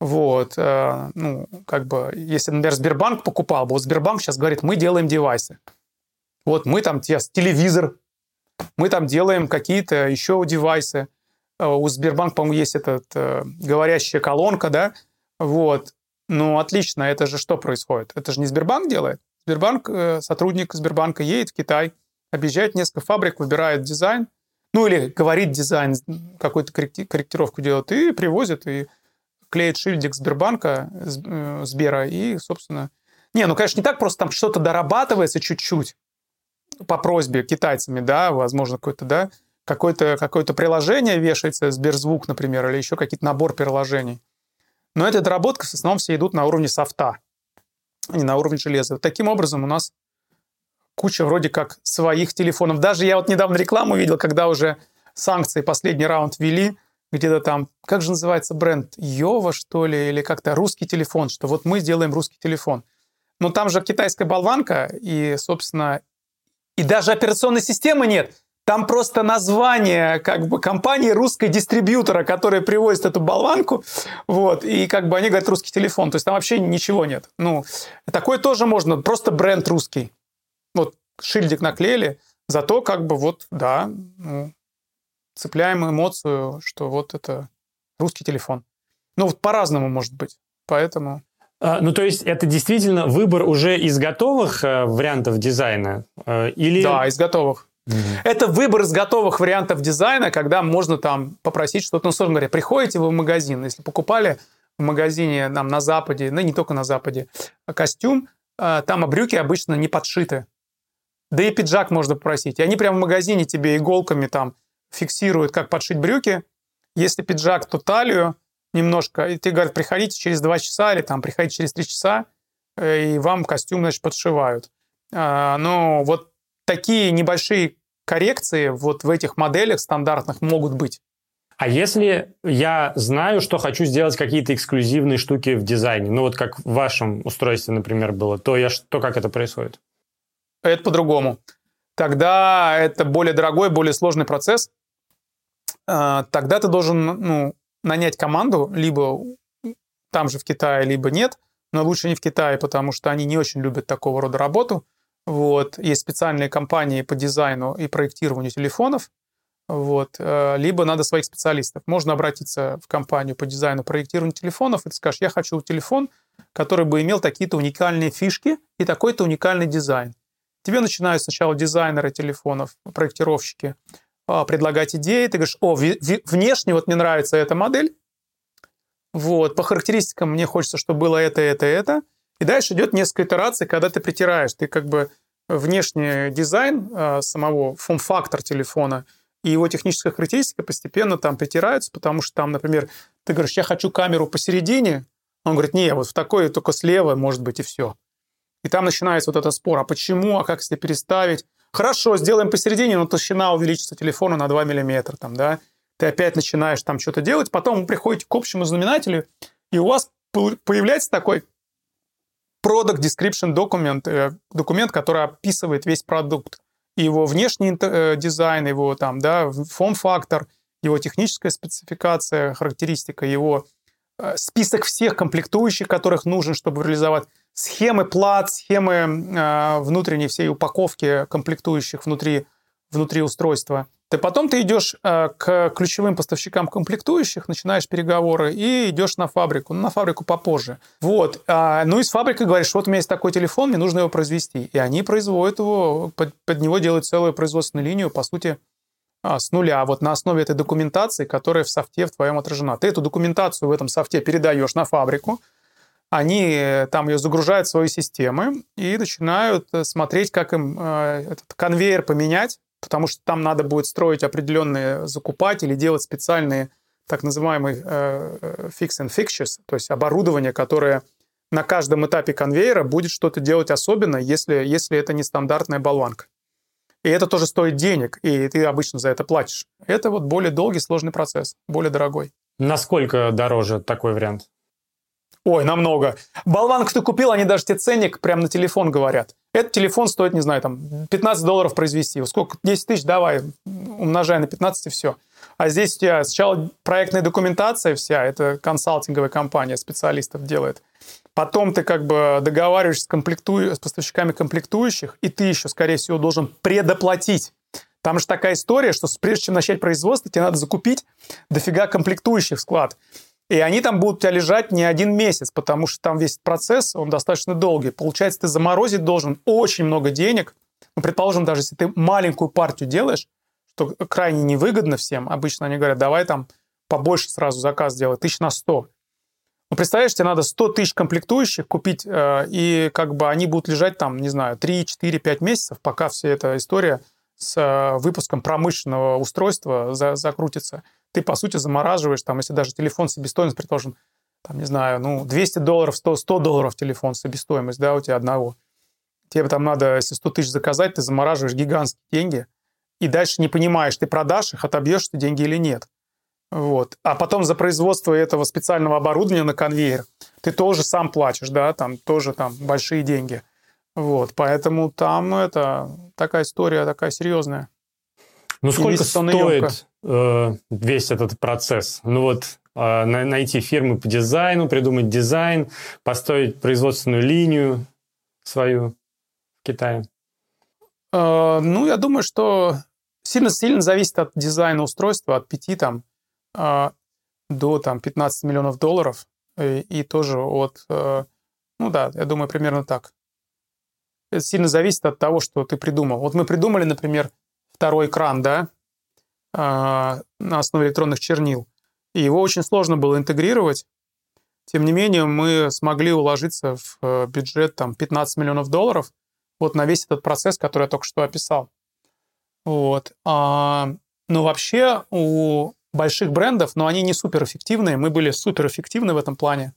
Вот, э, ну, как бы, если, например, Сбербанк покупал, вот Сбербанк сейчас говорит, мы делаем девайсы. Вот мы там телевизор, мы там делаем какие-то еще девайсы. Э, у Сбербанка, по-моему, есть этот э, говорящая колонка, да, вот. Ну, отлично, это же что происходит? Это же не Сбербанк делает? Сбербанк, э, сотрудник Сбербанка едет в Китай, объезжает несколько фабрик, выбирает дизайн, ну или говорит дизайн, какую-то корректировку делает, и привозит, и клеит шильдик Сбербанка, э, Сбера, и, собственно... Не, ну, конечно, не так просто, там что-то дорабатывается чуть-чуть по просьбе китайцами, да, возможно, какой-то, да, какое-то какое приложение вешается, Сберзвук, например, или еще какие-то набор приложений. Но эти доработки в основном все идут на уровне софта а не на уровне железа. Таким образом, у нас куча вроде как своих телефонов. Даже я вот недавно рекламу видел, когда уже санкции последний раунд ввели, где-то там, как же называется бренд, Йова, что ли, или как-то русский телефон, что вот мы сделаем русский телефон. Ну, там же китайская болванка, и, собственно, и даже операционной системы нет. Там просто название как бы компании русской дистрибьютора, которая привозит эту болванку, вот, и как бы они говорят русский телефон, то есть там вообще ничего нет. Ну, такое тоже можно, просто бренд русский. Вот шильдик наклеили, зато как бы вот, да, ну, цепляем эмоцию, что вот это русский телефон. Ну, вот по-разному может быть, поэтому... А, ну, то есть это действительно выбор уже из готовых э, вариантов дизайна? Э, или... Да, из готовых. Mm-hmm. Это выбор из готовых вариантов дизайна, когда можно там попросить что-то. Ну, условно говоря, приходите вы в магазин, если покупали в магазине нам на Западе, ну, не только на Западе, а костюм, э, там а брюки обычно не подшиты. Да и пиджак можно попросить. И они прямо в магазине тебе иголками там фиксируют, как подшить брюки. Если пиджак, то талию немножко. И ты говорят, приходите через 2 часа или там приходите через 3 часа, э, и вам костюм, значит, подшивают. А, но вот такие небольшие коррекции вот в этих моделях стандартных могут быть. А если я знаю, что хочу сделать какие-то эксклюзивные штуки в дизайне, ну вот как в вашем устройстве, например, было, то, я, то как это происходит? Это по-другому. Тогда это более дорогой, более сложный процесс. А, тогда ты должен ну, нанять команду, либо там же в Китае, либо нет, но лучше не в Китае, потому что они не очень любят такого рода работу. Вот. Есть специальные компании по дизайну и проектированию телефонов, вот. Э, либо надо своих специалистов. Можно обратиться в компанию по дизайну проектированию телефонов, и ты скажешь, я хочу телефон, который бы имел такие-то уникальные фишки и такой-то уникальный дизайн. Тебе начинают сначала дизайнеры телефонов, проектировщики, предлагать идеи. Ты говоришь, о, внешне вот мне нравится эта модель, вот, по характеристикам мне хочется, чтобы было это, это, это. И дальше идет несколько итераций, когда ты притираешь. Ты как бы внешний дизайн э, самого форм-фактор телефона и его техническая характеристика постепенно там притираются, потому что там, например, ты говоришь, я хочу камеру посередине, он говорит, не, вот в такой только слева может быть и все. И там начинается вот этот спор, а почему, а как если переставить? Хорошо, сделаем посередине, но толщина увеличится телефона на 2 миллиметра, там, да? Ты опять начинаешь там что-то делать, потом вы приходите к общему знаменателю, и у вас появляется такой product description документ, э, документ, который описывает весь продукт, его внешний э, дизайн, его там, да, форм-фактор, его техническая спецификация, характеристика, его э, список всех комплектующих, которых нужен, чтобы реализовать схемы плат, схемы э, внутренней всей упаковки комплектующих внутри, внутри устройства. Ты потом ты идешь э, к ключевым поставщикам комплектующих, начинаешь переговоры и идешь на фабрику. Ну, на фабрику попозже. Вот. А, ну и с фабрикой говоришь, вот у меня есть такой телефон, мне нужно его произвести. И они производят его, под, под него делают целую производственную линию, по сути, а, с нуля. Вот на основе этой документации, которая в софте в твоем отражена. Ты эту документацию в этом софте передаешь на фабрику, они э, там ее загружают в свои системы и начинают э, смотреть, как им э, этот конвейер поменять, потому что там надо будет строить определенные закупатели, делать специальные так называемые fix and fixtures, то есть оборудование, которое на каждом этапе конвейера будет что-то делать особенно, если, если это не стандартная болванка. И это тоже стоит денег, и ты обычно за это платишь. Это вот более долгий, сложный процесс, более дорогой. Насколько дороже такой вариант? Ой, намного. Болванку ты купил, они даже тебе ценник прямо на телефон говорят. Этот телефон стоит, не знаю, там 15 долларов произвести. Сколько? 10 тысяч, давай, умножай на 15 и все. А здесь у тебя сначала проектная документация вся, это консалтинговая компания специалистов делает. Потом ты как бы договариваешься с, комплекту... с поставщиками комплектующих, и ты еще, скорее всего, должен предоплатить. Там же такая история, что прежде чем начать производство, тебе надо закупить дофига комплектующих в склад. И они там будут у тебя лежать не один месяц, потому что там весь процесс, он достаточно долгий. Получается, ты заморозить должен очень много денег. Ну, предположим, даже если ты маленькую партию делаешь, что крайне невыгодно всем, обычно они говорят, давай там побольше сразу заказ сделай, тысяч на сто. Ну, представляешь, тебе надо 100 тысяч комплектующих купить, э, и как бы они будут лежать там, не знаю, 3, 4, 5 месяцев, пока вся эта история с э, выпуском промышленного устройства за, закрутится ты, по сути, замораживаешь, там, если даже телефон себестоимость, предположим, там, не знаю, ну, 200 долларов, 100, 100 долларов телефон себестоимость, да, у тебя одного. Тебе там надо, если 100 тысяч заказать, ты замораживаешь гигантские деньги, и дальше не понимаешь, ты продашь их, отобьешь ты деньги или нет. Вот. А потом за производство этого специального оборудования на конвейер ты тоже сам платишь, да, там тоже там большие деньги. Вот, поэтому там это такая история такая серьезная. Ну, сколько стоит э, весь этот процесс? Ну, вот э, найти фирмы по дизайну, придумать дизайн, построить производственную линию свою в Китае? Э, ну, я думаю, что сильно-сильно зависит от дизайна устройства, от 5 там, до там, 15 миллионов долларов. И, и тоже от... Ну да, я думаю, примерно так. Это сильно зависит от того, что ты придумал. Вот мы придумали, например, второй экран, да, на основе электронных чернил. И его очень сложно было интегрировать. Тем не менее, мы смогли уложиться в бюджет там, 15 миллионов долларов вот на весь этот процесс, который я только что описал. Вот. А, но вообще у больших брендов, но они не суперэффективные, мы были суперэффективны в этом плане,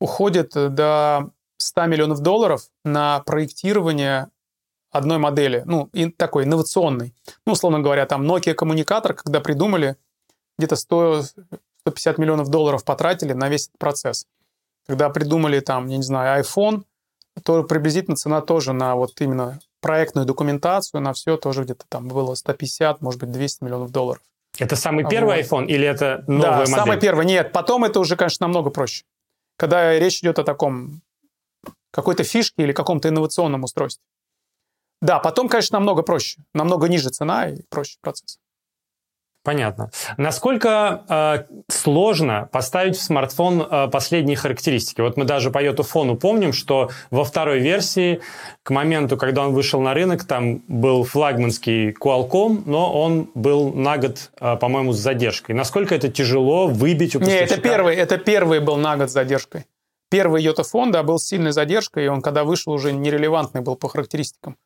уходит до 100 миллионов долларов на проектирование одной модели, ну, и такой инновационной. Ну, условно говоря, там Nokia коммуникатор, когда придумали, где-то 100, 150 миллионов долларов потратили на весь этот процесс. Когда придумали там, я не знаю, iPhone, то приблизительно цена тоже на вот именно проектную документацию, на все тоже где-то там было 150, может быть, 200 миллионов долларов. Это самый первый вот. iPhone или это новая да, модель? самый первый. Нет, потом это уже, конечно, намного проще. Когда речь идет о таком какой-то фишке или каком-то инновационном устройстве. Да, потом, конечно, намного проще. Намного ниже цена и проще процесс. Понятно. Насколько э, сложно поставить в смартфон э, последние характеристики? Вот мы даже по Йотуфону помним, что во второй версии, к моменту, когда он вышел на рынок, там был флагманский Qualcomm, но он был на год, э, по-моему, с задержкой. Насколько это тяжело выбить у поставщика? Нет, это первый, это первый был на год с задержкой. Первый Йотафон, да, был с сильной задержкой, и он, когда вышел, уже нерелевантный был по характеристикам.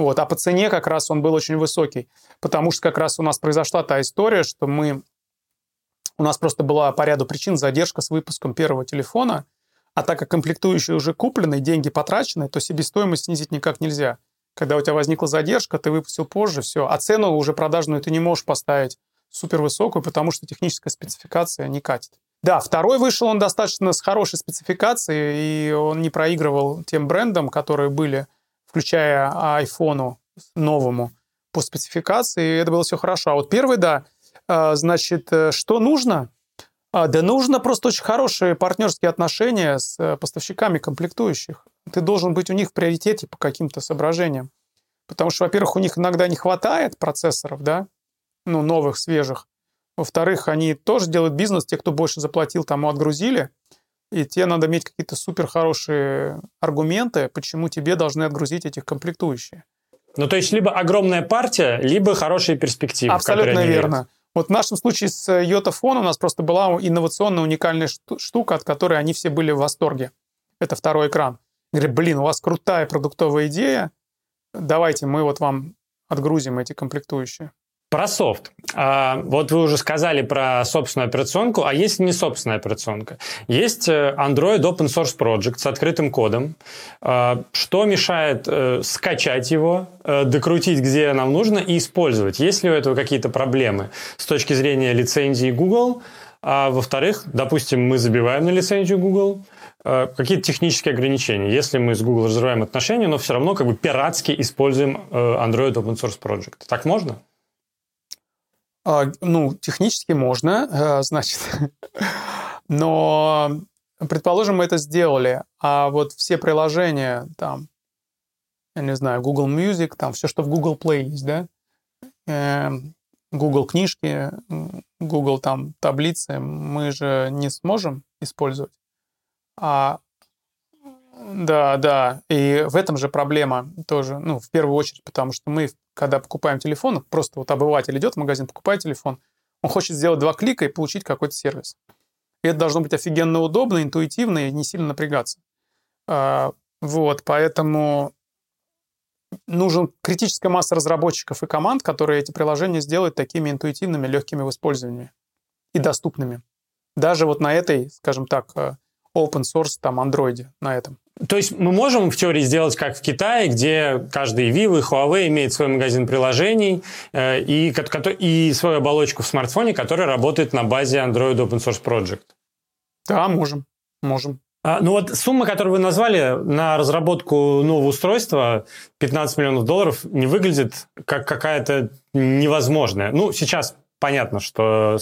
Вот. А по цене как раз он был очень высокий, потому что как раз у нас произошла та история, что мы... У нас просто была по ряду причин задержка с выпуском первого телефона, а так как комплектующие уже куплены, деньги потрачены, то себестоимость снизить никак нельзя. Когда у тебя возникла задержка, ты выпустил позже, все. А цену уже продажную ты не можешь поставить супер высокую, потому что техническая спецификация не катит. Да, второй вышел он достаточно с хорошей спецификацией, и он не проигрывал тем брендам, которые были включая айфону новому по спецификации, это было все хорошо. А вот первый, да, а, значит, э, что нужно? А, да нужно просто очень хорошие партнерские отношения с э, поставщиками комплектующих. Ты должен быть у них в приоритете по каким-то соображениям. Потому что, во-первых, у них иногда не хватает процессоров, да, ну, новых, свежих. Во-вторых, они тоже делают бизнес, те, кто больше заплатил, тому отгрузили и тебе надо иметь какие-то супер хорошие аргументы, почему тебе должны отгрузить этих комплектующие. Ну, то есть либо огромная партия, либо хорошие перспективы. Абсолютно верно. Верят. Вот в нашем случае с Йотафон у нас просто была инновационная уникальная штука, от которой они все были в восторге. Это второй экран. Говорят, блин, у вас крутая продуктовая идея, давайте мы вот вам отгрузим эти комплектующие. Про софт. А, вот вы уже сказали про собственную операционку, а есть не собственная операционка. Есть э, Android Open Source Project с открытым кодом. А, что мешает э, скачать его, э, докрутить, где нам нужно, и использовать? Есть ли у этого какие-то проблемы с точки зрения лицензии Google? А во-вторых, допустим, мы забиваем на лицензию Google, какие-то технические ограничения, если мы с Google разрываем отношения, но все равно как бы пиратски используем Android Open Source Project. Так можно? А, ну, технически можно, э, значит, но, предположим, мы это сделали, а вот все приложения, там, я не знаю, Google Music, там, все, что в Google Play есть, да, эм, Google книжки, Google там таблицы, мы же не сможем использовать. А да, да. И в этом же проблема тоже, ну, в первую очередь, потому что мы, когда покупаем телефон, просто вот обыватель идет в магазин, покупает телефон, он хочет сделать два клика и получить какой-то сервис. И это должно быть офигенно удобно, интуитивно и не сильно напрягаться. А, вот, поэтому нужен критическая масса разработчиков и команд, которые эти приложения сделают такими интуитивными, легкими в использовании и доступными. Даже вот на этой, скажем так, э, open source там андроиде на этом. То есть мы можем в теории сделать как в Китае, где каждый Vivo и Huawei имеет свой магазин приложений э, и, и свою оболочку в смартфоне, которая работает на базе Android Open Source Project. Да, можем. Можем. А, ну вот сумма, которую вы назвали на разработку нового устройства, 15 миллионов долларов, не выглядит как какая-то невозможная. Ну, сейчас понятно, что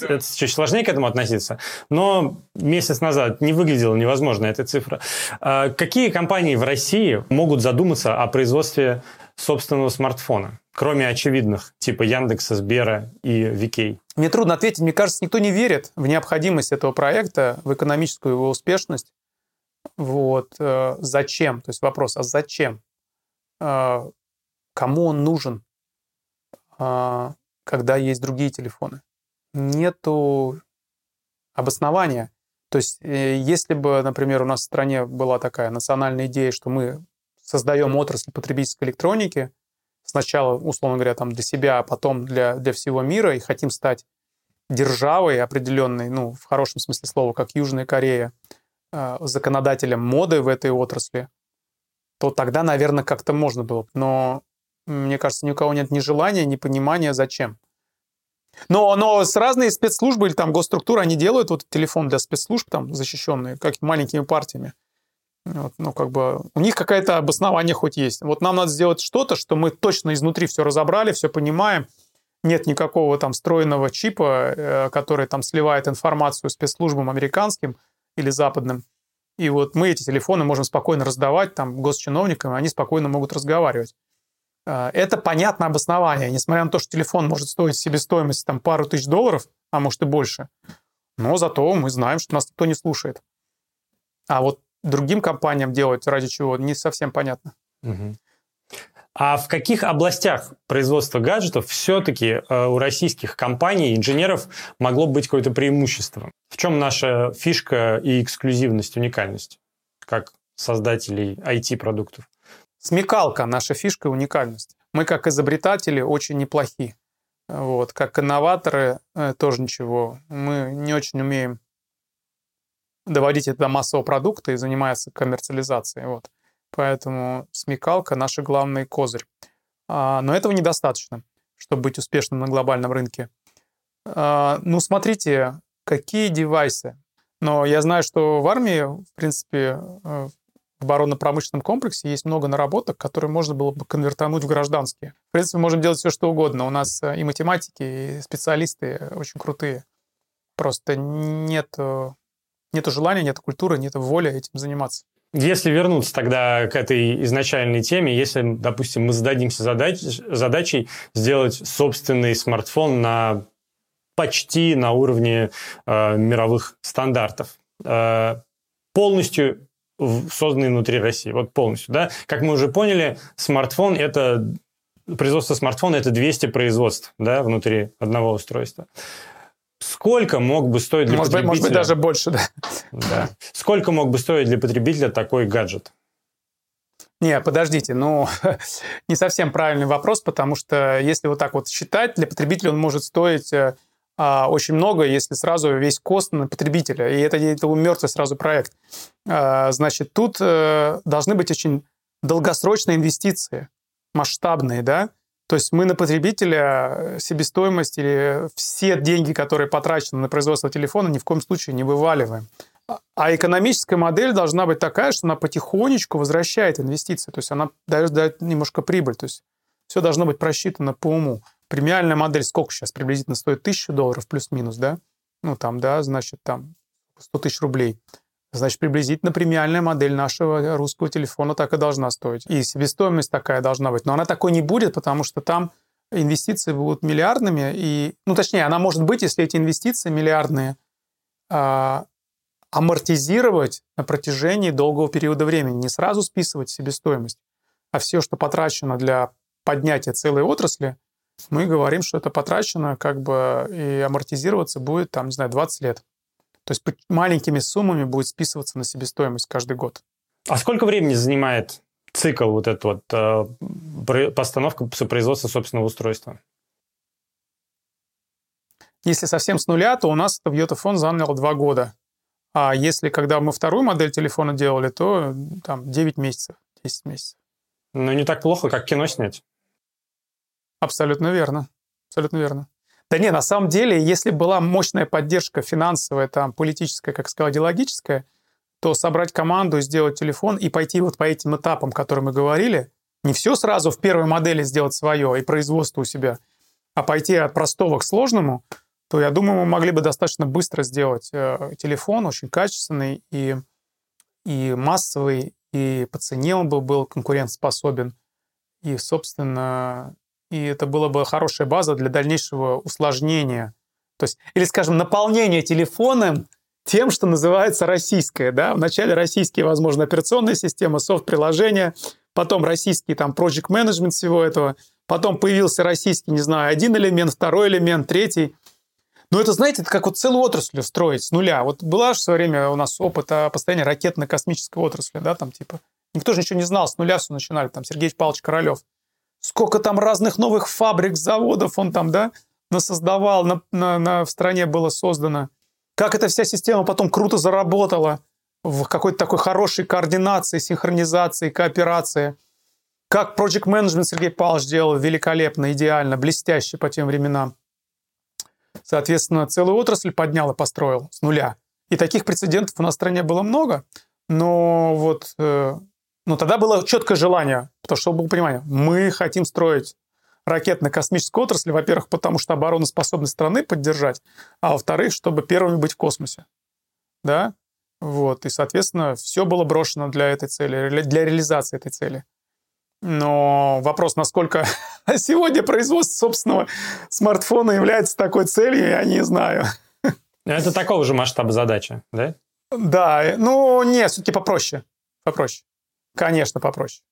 это чуть сложнее к этому относиться, но месяц назад не выглядела невозможно эта цифра. А какие компании в России могут задуматься о производстве собственного смартфона, кроме очевидных, типа Яндекса, Сбера и Викей? Мне трудно ответить. Мне кажется, никто не верит в необходимость этого проекта, в экономическую его успешность. Вот. Э, зачем? То есть вопрос, а зачем? Э, кому он нужен, э, когда есть другие телефоны? Нету обоснования. То есть если бы, например, у нас в стране была такая национальная идея, что мы создаем отрасль потребительской электроники, сначала, условно говоря, там для себя, а потом для, для всего мира, и хотим стать державой определенной, ну, в хорошем смысле слова, как Южная Корея, э, законодателем моды в этой отрасли, то тогда, наверное, как-то можно было. Но мне кажется, ни у кого нет ни желания, ни понимания, зачем. Но, но с разные спецслужбы или там госструктуры, они делают вот телефон для спецслужб там защищенные, как маленькими партиями. Вот, ну, как бы у них какое-то обоснование хоть есть. Вот нам надо сделать что-то, что мы точно изнутри все разобрали, все понимаем. Нет никакого там встроенного чипа, э, который там сливает информацию спецслужбам американским или западным. И вот мы эти телефоны можем спокойно раздавать там госчиновникам, и они спокойно могут разговаривать. Э, это понятное обоснование, несмотря на то, что телефон может стоить себестоимость там пару тысяч долларов, а может и больше. Но зато мы знаем, что нас никто не слушает. А вот другим компаниям делать ради чего, не совсем понятно. А в каких областях производства гаджетов все-таки э, у российских компаний, инженеров могло быть какое-то преимущество? В чем наша фишка и эксклюзивность, уникальность, как создателей IT-продуктов? Смекалка – наша фишка и уникальность. Мы, как изобретатели, очень неплохи. Вот. Как инноваторы э, тоже ничего. Мы не очень умеем доводить это до массового продукта и занимается коммерциализацией. Вот. Поэтому смекалка – наш главный козырь. А, но этого недостаточно, чтобы быть успешным на глобальном рынке. А, ну, смотрите, какие девайсы. Но я знаю, что в армии, в принципе, э, в оборонно-промышленном комплексе есть много наработок, которые можно было бы конвертануть в гражданские. В принципе, можем делать все, что угодно. У нас и математики, и специалисты очень крутые. Просто нет нет желания, нет культуры, нет воли этим заниматься. Если вернуться тогда к этой изначальной теме, если, допустим, мы зададимся задач, задачей сделать собственный смартфон на почти на уровне э, мировых стандартов, э, полностью созданный внутри России, вот полностью, да, как мы уже поняли, смартфон это производство смартфона это 200 производств, да, внутри одного устройства. Сколько мог бы стоить для может потребителя... Быть, может быть, даже больше, да. да. Сколько мог бы стоить для потребителя такой гаджет? Не, подождите, ну, не совсем правильный вопрос, потому что если вот так вот считать, для потребителя он может стоить э, а, очень много, если сразу весь кост на потребителя, и это, это мертвый сразу проект. А, значит, тут а, должны быть очень долгосрочные инвестиции, масштабные, да, то есть мы на потребителя э, себестоимость или все деньги, которые потрачены на производство телефона, ни в коем случае не вываливаем. А, а экономическая модель должна быть такая, что она потихонечку возвращает инвестиции. То есть она дает, дает немножко прибыль. То есть все должно быть просчитано по уму. Премиальная модель сколько сейчас приблизительно стоит? Тысячу долларов плюс-минус, да? Ну, там, да, значит, там 100 тысяч рублей. Значит, приблизительно премиальная модель нашего русского телефона так и должна стоить. И себестоимость такая должна быть. Но она такой не будет, потому что там инвестиции будут миллиардными. И, ну, точнее, она может быть, если эти инвестиции миллиардные а, амортизировать на протяжении долгого периода времени. Не сразу списывать себестоимость, а все, что потрачено для поднятия целой отрасли, мы говорим, что это потрачено как бы и амортизироваться будет, там, не знаю, 20 лет. То есть маленькими суммами будет списываться на себестоимость каждый год. А сколько времени занимает цикл вот этот вот э, постановка производства собственного устройства? Если совсем с нуля, то у нас это Йотафон занял два года. А если когда мы вторую модель телефона делали, то там 9 месяцев, 10 месяцев. Ну, не так плохо, как кино снять. Абсолютно верно. Абсолютно верно. Да не, на самом деле, если была мощная поддержка финансовая, там, политическая, как сказал, идеологическая, то собрать команду, сделать телефон и пойти вот по этим этапам, о которых мы говорили, не все сразу в первой модели сделать свое и производство у себя, а пойти от простого к сложному, то я думаю, мы могли бы достаточно быстро сделать э, телефон очень качественный и, и массовый, и по цене он бы был конкурентоспособен. И, собственно, и это была бы хорошая база для дальнейшего усложнения. То есть, или, скажем, наполнения телефоном тем, что называется российское. Да? Вначале российские, возможно, операционные системы, софт-приложения, потом российский там project management всего этого, потом появился российский, не знаю, один элемент, второй элемент, третий. Но это, знаете, это как вот целую отрасль строить с нуля. Вот была же в свое время у нас опыт построения ракетно-космической отрасли, да, там типа. Никто же ничего не знал, с нуля все начинали, там Сергей Павлович Королев. Сколько там разных новых фабрик, заводов он там, да, насоздавал, на, на, на, в стране было создано. Как эта вся система потом круто заработала в какой-то такой хорошей координации, синхронизации, кооперации. Как Project Management Сергей Павлович делал великолепно, идеально, блестяще по тем временам. Соответственно, целую отрасль поднял и построил с нуля. И таких прецедентов у нас в стране было много, но вот э, но тогда было четкое желание, потому что, было понимание, мы хотим строить ракетно-космическую отрасль, во-первых, потому что обороноспособность страны поддержать, а во-вторых, чтобы первыми быть в космосе. Да? Вот. И, соответственно, все было брошено для этой цели, для реализации этой цели. Но вопрос, насколько сегодня производство собственного смартфона является такой целью, я не знаю. Это такого же масштаба задача, да? Да, ну нет, все-таки попроще. Попроще. Конечно, попроще.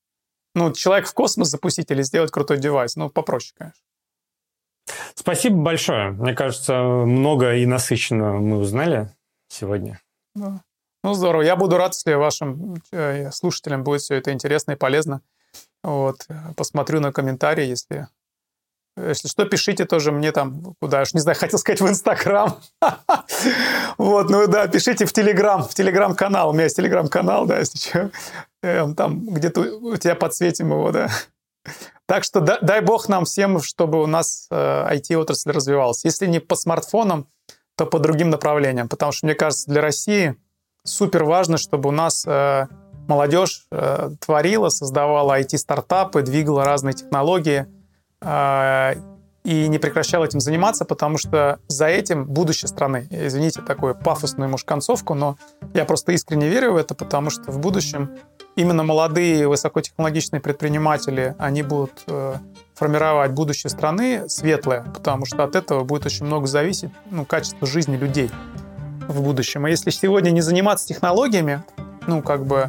Ну, человек в космос запустить или сделать крутой девайс, ну, попроще, конечно. Спасибо большое. Мне кажется, много и насыщенно мы узнали сегодня. Да. Ну, здорово. Я буду рад, если вашим э, слушателям будет все это интересно и полезно. Вот. Посмотрю на комментарии, если если что, пишите тоже мне там, куда, уж не знаю, хотел сказать в Инстаграм. Вот, ну да, пишите в Телеграм, в Телеграм-канал. У меня есть Телеграм-канал, да, если что. Эм, там где-то у тебя подсветим его, да. Так что дай бог нам всем, чтобы у нас IT-отрасль э, развивалась. Если не по смартфонам, то по другим направлениям. Потому что, мне кажется, для России супер важно, чтобы у нас э, молодежь э, творила, создавала IT-стартапы, двигала разные технологии – и не прекращал этим заниматься, потому что за этим будущее страны. Извините такую пафосную, может, концовку, но я просто искренне верю в это, потому что в будущем именно молодые высокотехнологичные предприниматели, они будут э, формировать будущее страны светлое, потому что от этого будет очень много зависеть ну, качество жизни людей в будущем. А если сегодня не заниматься технологиями, ну, как бы,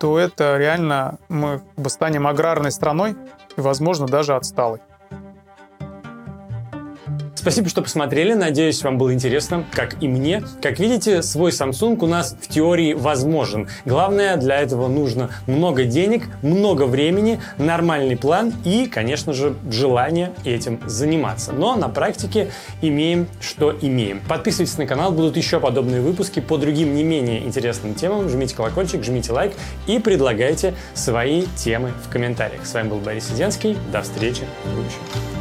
то это реально мы как бы станем аграрной страной, возможно, даже отсталый. Спасибо, что посмотрели. Надеюсь, вам было интересно, как и мне. Как видите, свой Samsung у нас в теории возможен. Главное, для этого нужно много денег, много времени, нормальный план и, конечно же, желание этим заниматься. Но на практике имеем, что имеем. Подписывайтесь на канал, будут еще подобные выпуски по другим не менее интересным темам. Жмите колокольчик, жмите лайк и предлагайте свои темы в комментариях. С вами был Борис Сиденский. До встречи в будущем.